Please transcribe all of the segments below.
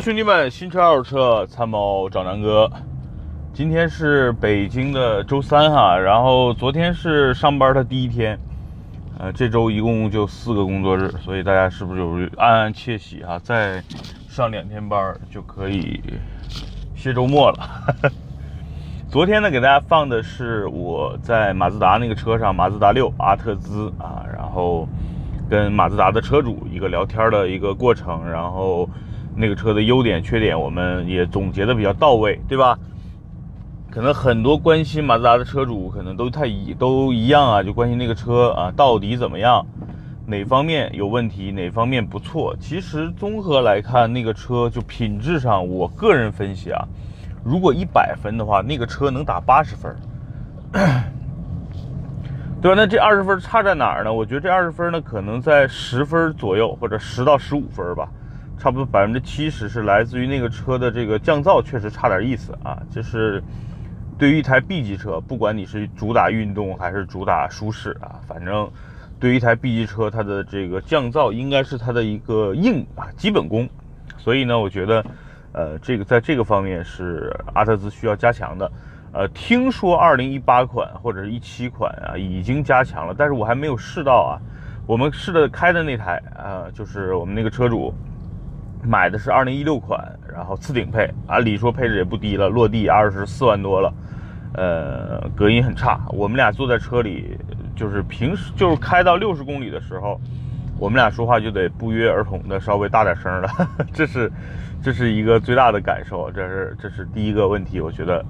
兄弟们，新车二手车参谋找南哥。今天是北京的周三哈，然后昨天是上班的第一天，呃，这周一共就四个工作日，所以大家是不是有暗暗窃喜哈？再上两天班就可以歇周末了。昨天呢，给大家放的是我在马自达那个车上，马自达六阿特兹啊，然后跟马自达的车主一个聊天的一个过程，然后那个车的优点缺点我们也总结的比较到位，对吧？可能很多关心马自达的车主可能都太一都一样啊，就关心那个车啊到底怎么样，哪方面有问题，哪方面不错。其实综合来看，那个车就品质上，我个人分析啊。如果一百分的话，那个车能打八十分，对吧？那这二十分差在哪儿呢？我觉得这二十分呢，可能在十分左右，或者十到十五分吧，差不多百分之七十是来自于那个车的这个降噪确实差点意思啊。就是对于一台 B 级车，不管你是主打运动还是主打舒适啊，反正对于一台 B 级车，它的这个降噪应该是它的一个硬啊基本功。所以呢，我觉得。呃，这个在这个方面是阿特兹需要加强的。呃，听说二零一八款或者是一七款啊已经加强了，但是我还没有试到啊。我们试的开的那台啊，就是我们那个车主买的是二零一六款，然后次顶配，按理说配置也不低了，落地二十四万多了。呃，隔音很差，我们俩坐在车里，就是平时就是开到六十公里的时候。我们俩说话就得不约而同的稍微大点声了，这是，这是一个最大的感受，这是这是第一个问题，我觉得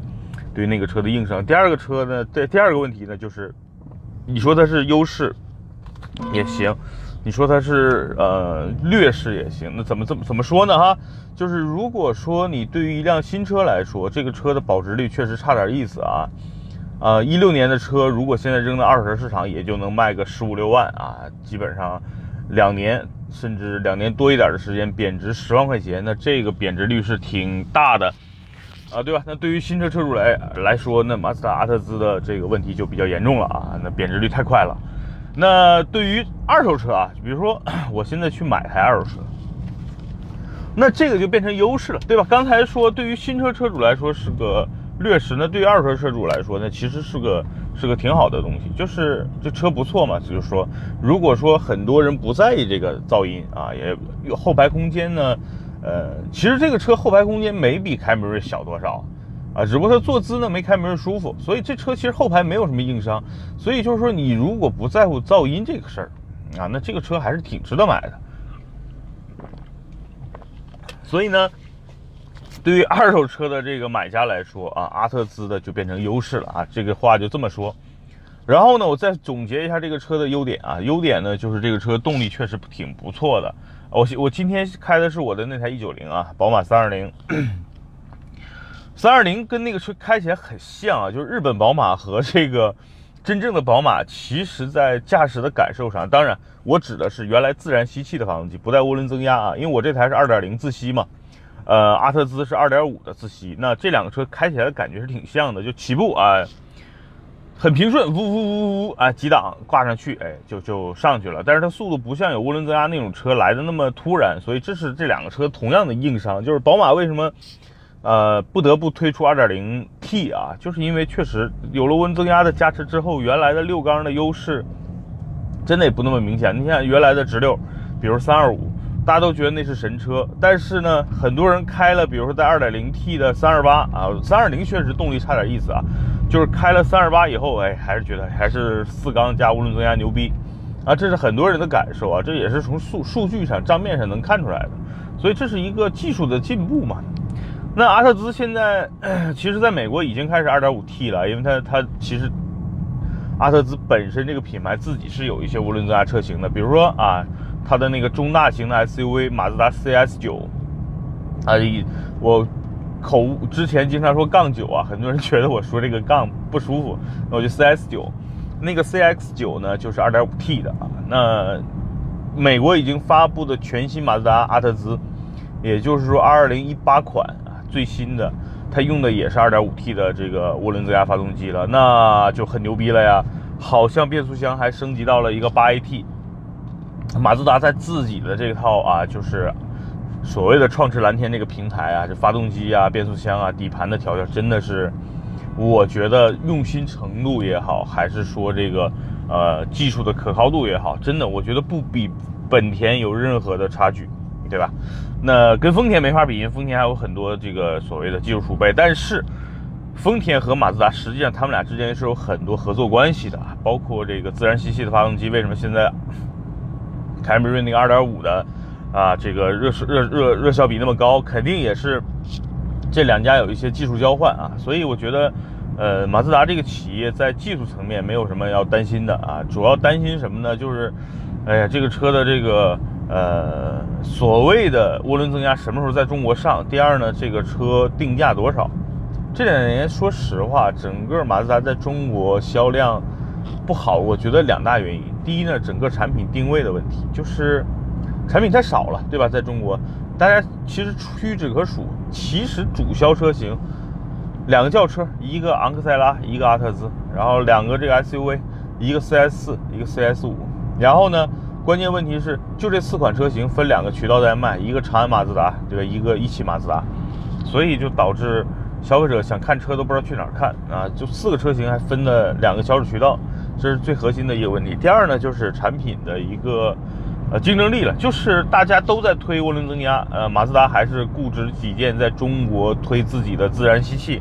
对那个车的硬伤。第二个车呢，这第二个问题呢，就是你说它是优势也行，你说它是呃劣势也行，那怎么怎么怎么说呢？哈，就是如果说你对于一辆新车来说，这个车的保值率确实差点意思啊，啊，一六年的车如果现在扔到二手车市场，也就能卖个十五六万啊，基本上。两年甚至两年多一点的时间贬值十万块钱，那这个贬值率是挺大的啊，对吧？那对于新车车主来来说，那马自达阿特兹的这个问题就比较严重了啊，那贬值率太快了。那对于二手车啊，比如说 我现在去买台二手车，那这个就变成优势了，对吧？刚才说对于新车车主来说是个。劣势，那对于二手车车主来说，那其实是个是个挺好的东西，就是这车不错嘛。就是说，如果说很多人不在意这个噪音啊，也有后排空间呢，呃，其实这个车后排空间没比凯美瑞小多少啊，只不过它坐姿呢没凯美瑞舒服，所以这车其实后排没有什么硬伤。所以就是说，你如果不在乎噪音这个事儿啊，那这个车还是挺值得买的。所以呢。对于二手车的这个买家来说啊，阿特兹的就变成优势了啊，这个话就这么说。然后呢，我再总结一下这个车的优点啊，优点呢就是这个车动力确实挺不错的。我我今天开的是我的那台一九零啊，宝马三二零。三二零跟那个车开起来很像啊，就是日本宝马和这个真正的宝马，其实在驾驶的感受上，当然我指的是原来自然吸气的发动机，不带涡轮增压啊，因为我这台是二点零自吸嘛。呃，阿特兹是二点五的自吸，那这两个车开起来的感觉是挺像的，就起步啊，很平顺，呜呜呜呜啊，几档挂上去，哎，就就上去了。但是它速度不像有涡轮增压那种车来的那么突然，所以这是这两个车同样的硬伤。就是宝马为什么呃不得不推出二点零 T 啊，就是因为确实有了涡轮增压的加持之后，原来的六缸的优势真的也不那么明显。你像原来的直六，比如三二五。大家都觉得那是神车，但是呢，很多人开了，比如说在 2.0T 的328啊，320确实动力差点意思啊，就是开了328以后，哎，还是觉得还是四缸加涡轮增压牛逼啊，这是很多人的感受啊，这也是从数数据上账面上能看出来的，所以这是一个技术的进步嘛。那阿特兹现在其实在美国已经开始 2.5T 了，因为它它其实阿特兹本身这个品牌自己是有一些涡轮增压车型的，比如说啊。它的那个中大型的 SUV 马自达 CS 九，啊，我口之前经常说杠九啊，很多人觉得我说这个杠不舒服，那我就 CS 九，那个 CX 九呢就是 2.5T 的啊。那美国已经发布的全新马自达阿特兹，也就是说2018款最新的，它用的也是 2.5T 的这个涡轮增压发动机了，那就很牛逼了呀，好像变速箱还升级到了一个 8AT。马自达在自己的这套啊，就是所谓的创驰蓝天这个平台啊，这发动机啊、变速箱啊、底盘的调教，真的是，我觉得用心程度也好，还是说这个呃技术的可靠度也好，真的我觉得不比本田有任何的差距，对吧？那跟丰田没法比，因为丰田还有很多这个所谓的技术储备，但是丰田和马自达实际上他们俩之间是有很多合作关系的，包括这个自然吸气的发动机，为什么现在凯美瑞那个2.5的？啊，这个热热热热效比那么高，肯定也是这两家有一些技术交换啊，所以我觉得，呃，马自达这个企业在技术层面没有什么要担心的啊，主要担心什么呢？就是，哎呀，这个车的这个呃所谓的涡轮增压什么时候在中国上？第二呢，这个车定价多少？这两年说实话，整个马自达在中国销量不好，我觉得两大原因。第一呢，整个产品定位的问题，就是。产品太少了，对吧？在中国，大家其实屈指可数。其实主销车型，两个轿车，一个昂克赛拉，一个阿特兹，然后两个这个 SUV，一个 CS 四，一个 CS 五。然后呢，关键问题是，就这四款车型分两个渠道在卖，一个长安马自达，对吧？一个一汽马自达，所以就导致消费者想看车都不知道去哪儿看啊！就四个车型还分了两个销售渠道，这是最核心的一个问题。第二呢，就是产品的一个。呃，竞争力了，就是大家都在推涡轮增压，呃，马自达还是固执己见，在中国推自己的自然吸气，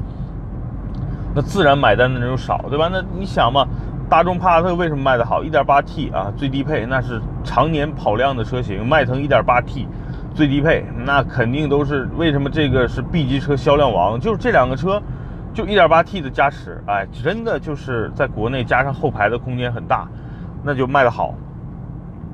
那自然买单的人就少，对吧？那你想嘛，大众帕萨特为什么卖得好？1.8T 啊，最低配，那是常年跑量的车型，迈腾 1.8T 最低配，那肯定都是为什么这个是 B 级车销量王？就是这两个车，就 1.8T 的加持，哎，真的就是在国内加上后排的空间很大，那就卖得好。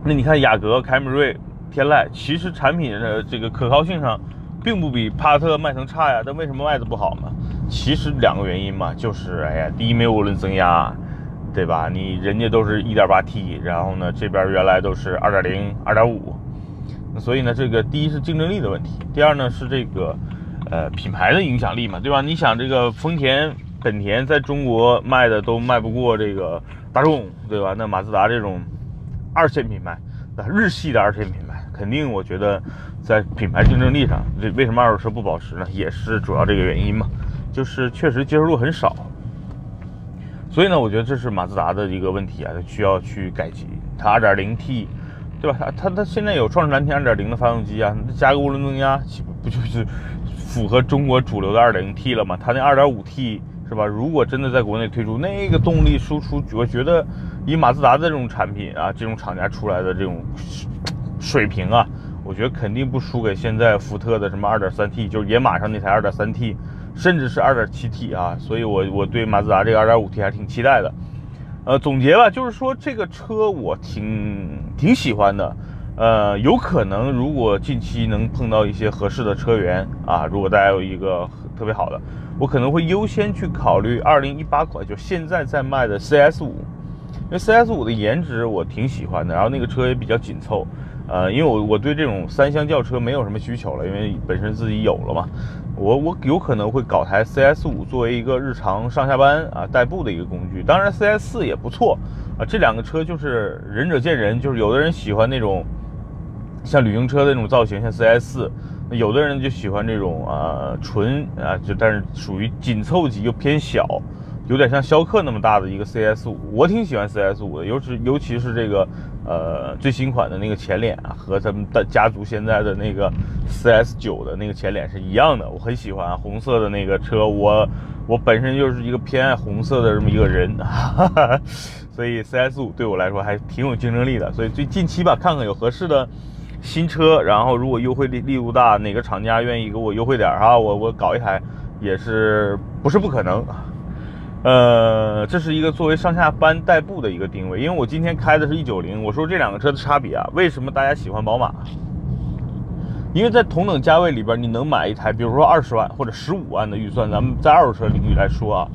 那你看雅阁、凯美瑞、天籁，其实产品的这个可靠性上，并不比帕萨特、迈腾差呀。但为什么卖的不好呢？其实两个原因嘛，就是哎呀，第一没有涡轮增压，对吧？你人家都是一点八 T，然后呢这边原来都是二点零、二点五，所以呢这个第一是竞争力的问题，第二呢是这个呃品牌的影响力嘛，对吧？你想这个丰田、本田在中国卖的都卖不过这个大众，对吧？那马自达这种。二线品牌，日系的二线品牌，肯定我觉得在品牌竞争力上，这为什么二手车不保值呢？也是主要这个原因嘛，就是确实接受度很少。所以呢，我觉得这是马自达的一个问题啊，它需要去改进。它 2.0T，对吧？它它它现在有创驰蓝天2.0的发动机啊，加个涡轮增压，不不就是符合中国主流的 2.0T 了吗？它那 2.5T。是吧？如果真的在国内推出那个动力输出，我觉得以马自达的这种产品啊，这种厂家出来的这种水平啊，我觉得肯定不输给现在福特的什么 2.3T，就是野马上那台 2.3T，甚至是 2.7T 啊。所以，我我对马自达这个 2.5T 还挺期待的。呃，总结吧，就是说这个车我挺挺喜欢的。呃，有可能如果近期能碰到一些合适的车源啊，如果大家有一个特别好的。我可能会优先去考虑二零一八款，就现在在卖的 CS 五，因为 CS 五的颜值我挺喜欢的，然后那个车也比较紧凑，呃，因为我我对这种三厢轿车没有什么需求了，因为本身自己有了嘛，我我有可能会搞台 CS 五作为一个日常上下班啊代步的一个工具，当然 CS 四也不错啊，这两个车就是仁者见仁，就是有的人喜欢那种像旅行车的那种造型，像 CS 四。有的人就喜欢这种啊纯啊，就但是属于紧凑级又偏小，有点像逍客那么大的一个 CS 五，我挺喜欢 CS 五的，尤其尤其是这个呃最新款的那个前脸啊，和咱们的家族现在的那个 CS 九的那个前脸是一样的，我很喜欢红色的那个车，我我本身就是一个偏爱红色的这么一个人，哈 哈所以 CS 五对我来说还挺有竞争力的，所以最近期吧，看看有合适的。新车，然后如果优惠力力度大，哪个厂家愿意给我优惠点啊？我我搞一台也是不是不可能。呃，这是一个作为上下班代步的一个定位，因为我今天开的是一九零。我说这两个车的差别啊，为什么大家喜欢宝马？因为在同等价位里边，你能买一台，比如说二十万或者十五万的预算，咱们在二手车领域来说啊。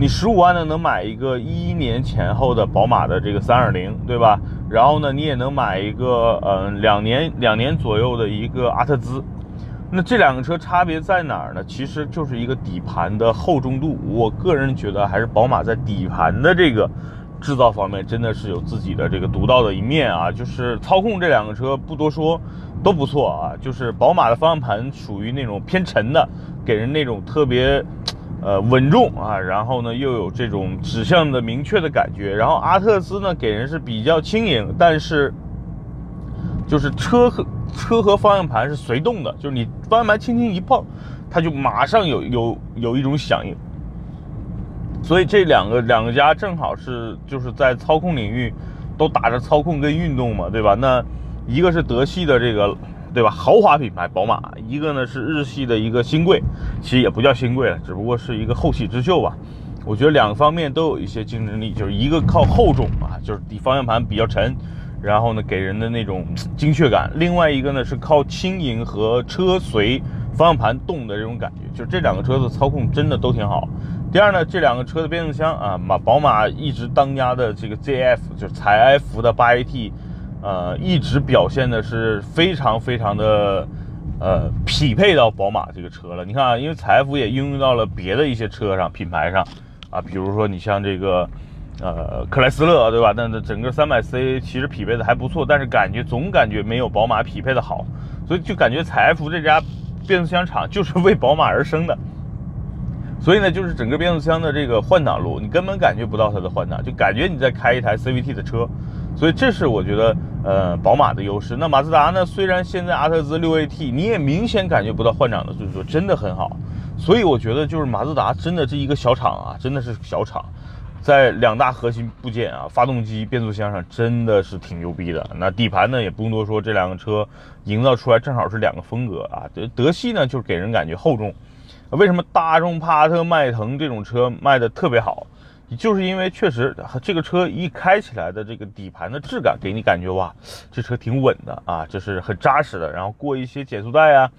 你十五万呢，能买一个一一年前后的宝马的这个三二零，对吧？然后呢，你也能买一个，嗯，两年两年左右的一个阿特兹。那这两个车差别在哪儿呢？其实就是一个底盘的厚重度。我个人觉得还是宝马在底盘的这个制造方面真的是有自己的这个独到的一面啊。就是操控这两个车不多说，都不错啊。就是宝马的方向盘属于那种偏沉的，给人那种特别。呃，稳重啊，然后呢，又有这种指向的明确的感觉。然后阿特兹呢，给人是比较轻盈，但是就是车和车和方向盘是随动的，就是你方向盘轻轻一碰，它就马上有有有一种响应。所以这两个两个家正好是就是在操控领域都打着操控跟运动嘛，对吧？那一个是德系的这个。对吧？豪华品牌宝马，一个呢是日系的一个新贵，其实也不叫新贵了，只不过是一个后起之秀吧。我觉得两个方面都有一些竞争力，就是一个靠厚重啊，就是底方向盘比较沉，然后呢给人的那种 精确感；另外一个呢是靠轻盈和车随方向盘动的这种感觉，就这两个车子操控真的都挺好。第二呢，这两个车的变速箱啊，马宝马一直当家的这个 ZF 就是采埃孚的八 AT。呃，一直表现的是非常非常的，呃，匹配到宝马这个车了。你看啊，因为采埃孚也应用到了别的一些车上品牌上，啊，比如说你像这个，呃，克莱斯勒，对吧？但是整个三百 C 其实匹配的还不错，但是感觉总感觉没有宝马匹配的好，所以就感觉财富这家变速箱厂就是为宝马而生的。所以呢，就是整个变速箱的这个换挡路，你根本感觉不到它的换挡，就感觉你在开一台 CVT 的车。所以这是我觉得，呃，宝马的优势。那马自达呢？虽然现在阿特兹六 AT，你也明显感觉不到换挡的，就是真的很好。所以我觉得，就是马自达真的是一个小厂啊，真的是小厂，在两大核心部件啊，发动机、变速箱上真的是挺牛逼的。那底盘呢，也不用多说，这两个车营造出来正好是两个风格啊。德德系呢，就是给人感觉厚重。为什么大众帕萨特、迈腾这种车卖的特别好？就是因为确实这个车一开起来的这个底盘的质感，给你感觉哇，这车挺稳的啊，就是很扎实的。然后过一些减速带啊，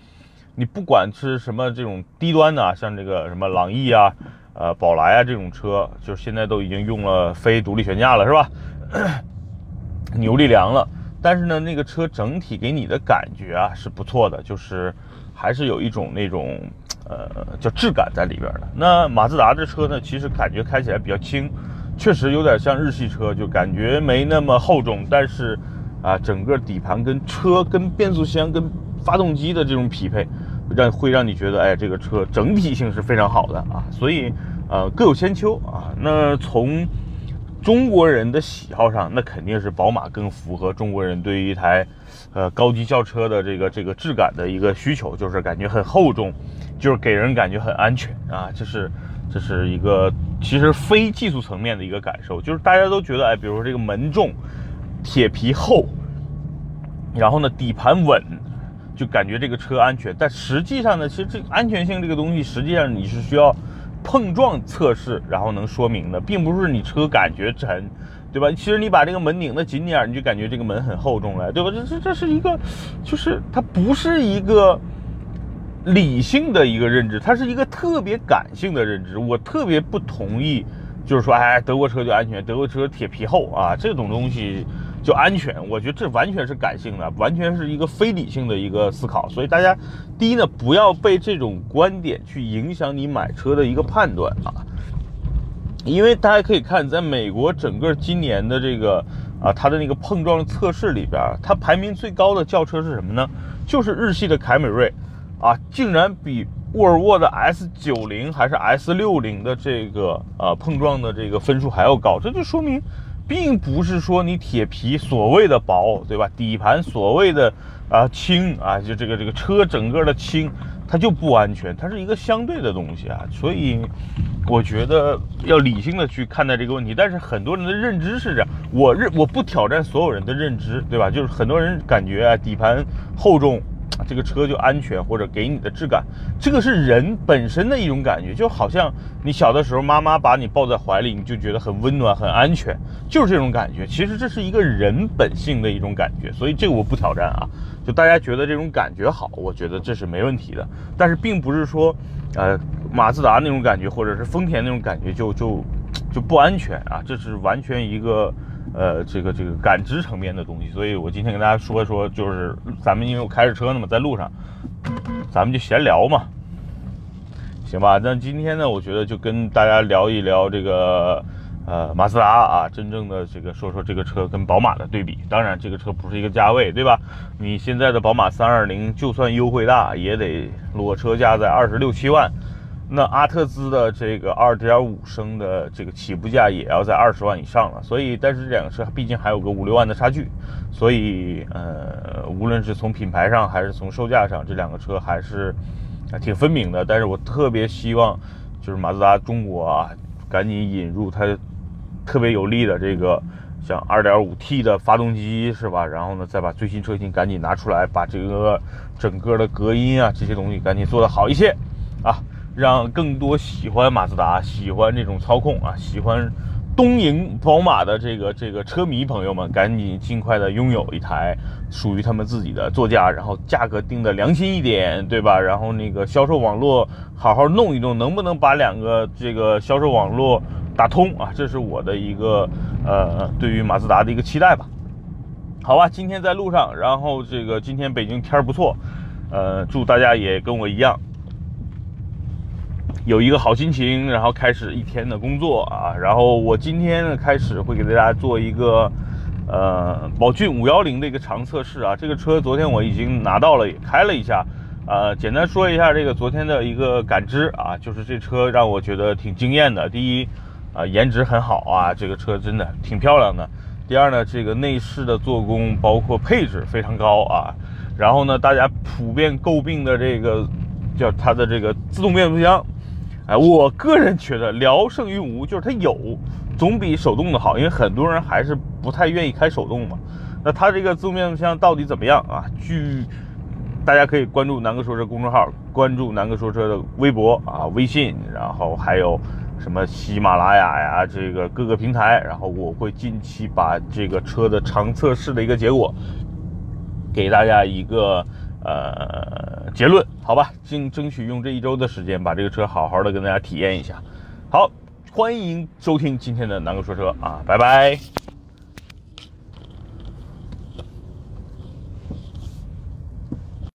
你不管是什么这种低端的，像这个什么朗逸啊、呃宝来啊这种车，就是现在都已经用了非独立悬架了，是吧？扭力梁了。但是呢，那个车整体给你的感觉啊是不错的，就是还是有一种那种。呃，叫质感在里边的。那马自达这车呢，其实感觉开起来比较轻，确实有点像日系车，就感觉没那么厚重。但是，啊，整个底盘跟车、跟变速箱、跟发动机的这种匹配，让会让你觉得，哎，这个车整体性是非常好的啊。所以，呃，各有千秋啊。那从中国人的喜好上，那肯定是宝马更符合中国人对于一台，呃，高级轿车的这个这个质感的一个需求，就是感觉很厚重。就是给人感觉很安全啊，这是这是一个其实非技术层面的一个感受，就是大家都觉得哎，比如说这个门重，铁皮厚，然后呢底盘稳，就感觉这个车安全。但实际上呢，其实这安全性这个东西，实际上你是需要碰撞测试然后能说明的，并不是你车感觉沉，对吧？其实你把这个门拧得紧点，你就感觉这个门很厚重了，对吧？这这这是一个，就是它不是一个。理性的一个认知，它是一个特别感性的认知。我特别不同意，就是说，哎，德国车就安全，德国车铁皮厚啊，这种东西就安全。我觉得这完全是感性的，完全是一个非理性的一个思考。所以大家，第一呢，不要被这种观点去影响你买车的一个判断啊。因为大家可以看，在美国整个今年的这个啊，它的那个碰撞测试里边，它排名最高的轿车是什么呢？就是日系的凯美瑞。啊，竟然比沃尔沃的 S 九零还是 S 六零的这个呃碰撞的这个分数还要高，这就说明，并不是说你铁皮所谓的薄，对吧？底盘所谓的啊轻啊，就这个这个车整个的轻，它就不安全，它是一个相对的东西啊。所以我觉得要理性的去看待这个问题。但是很多人的认知是这样，我认我不挑战所有人的认知，对吧？就是很多人感觉啊底盘厚重。这个车就安全，或者给你的质感，这个是人本身的一种感觉，就好像你小的时候妈妈把你抱在怀里，你就觉得很温暖、很安全，就是这种感觉。其实这是一个人本性的一种感觉，所以这个我不挑战啊。就大家觉得这种感觉好，我觉得这是没问题的。但是并不是说，呃，马自达那种感觉，或者是丰田那种感觉就就就不安全啊，这是完全一个。呃，这个这个感知层面的东西，所以我今天跟大家说一说，就是咱们因为我开着车呢嘛，在路上，咱们就闲聊嘛，行吧？那今天呢，我觉得就跟大家聊一聊这个呃马自达啊，真正的这个说说这个车跟宝马的对比。当然，这个车不是一个价位，对吧？你现在的宝马三二零就算优惠大，也得裸车价在二十六七万。那阿特兹的这个二点五升的这个起步价也要在二十万以上了，所以但是这两个车毕竟还有个五六万的差距，所以呃，无论是从品牌上还是从售价上，这两个车还是挺分明的。但是我特别希望就是马自达中国啊，赶紧引入它特别有力的这个像二点五 T 的发动机是吧？然后呢，再把最新车型赶紧拿出来，把这个整个的隔音啊这些东西赶紧做得好一些啊。让更多喜欢马自达、喜欢这种操控啊、喜欢东瀛宝马的这个这个车迷朋友们，赶紧尽快的拥有一台属于他们自己的座驾，然后价格定的良心一点，对吧？然后那个销售网络好好弄一弄，能不能把两个这个销售网络打通啊？这是我的一个呃对于马自达的一个期待吧。好吧，今天在路上，然后这个今天北京天儿不错，呃，祝大家也跟我一样。有一个好心情，然后开始一天的工作啊。然后我今天呢开始会给大家做一个，呃，宝骏五幺零的一个长测试啊。这个车昨天我已经拿到了，也开了一下，呃，简单说一下这个昨天的一个感知啊，就是这车让我觉得挺惊艳的。第一，啊，颜值很好啊，这个车真的挺漂亮的。第二呢，这个内饰的做工包括配置非常高啊。然后呢，大家普遍诟病的这个叫它的这个自动变速箱。哎，我个人觉得聊胜于无，就是它有，总比手动的好，因为很多人还是不太愿意开手动嘛。那它这个自动变速箱到底怎么样啊？据大家可以关注南哥说车公众号，关注南哥说车的微博啊、微信，然后还有什么喜马拉雅呀，这个各个平台，然后我会近期把这个车的长测试的一个结果给大家一个。呃，结论好吧，尽争取用这一周的时间把这个车好好的跟大家体验一下。好，欢迎收听今天的南哥说车啊，拜拜。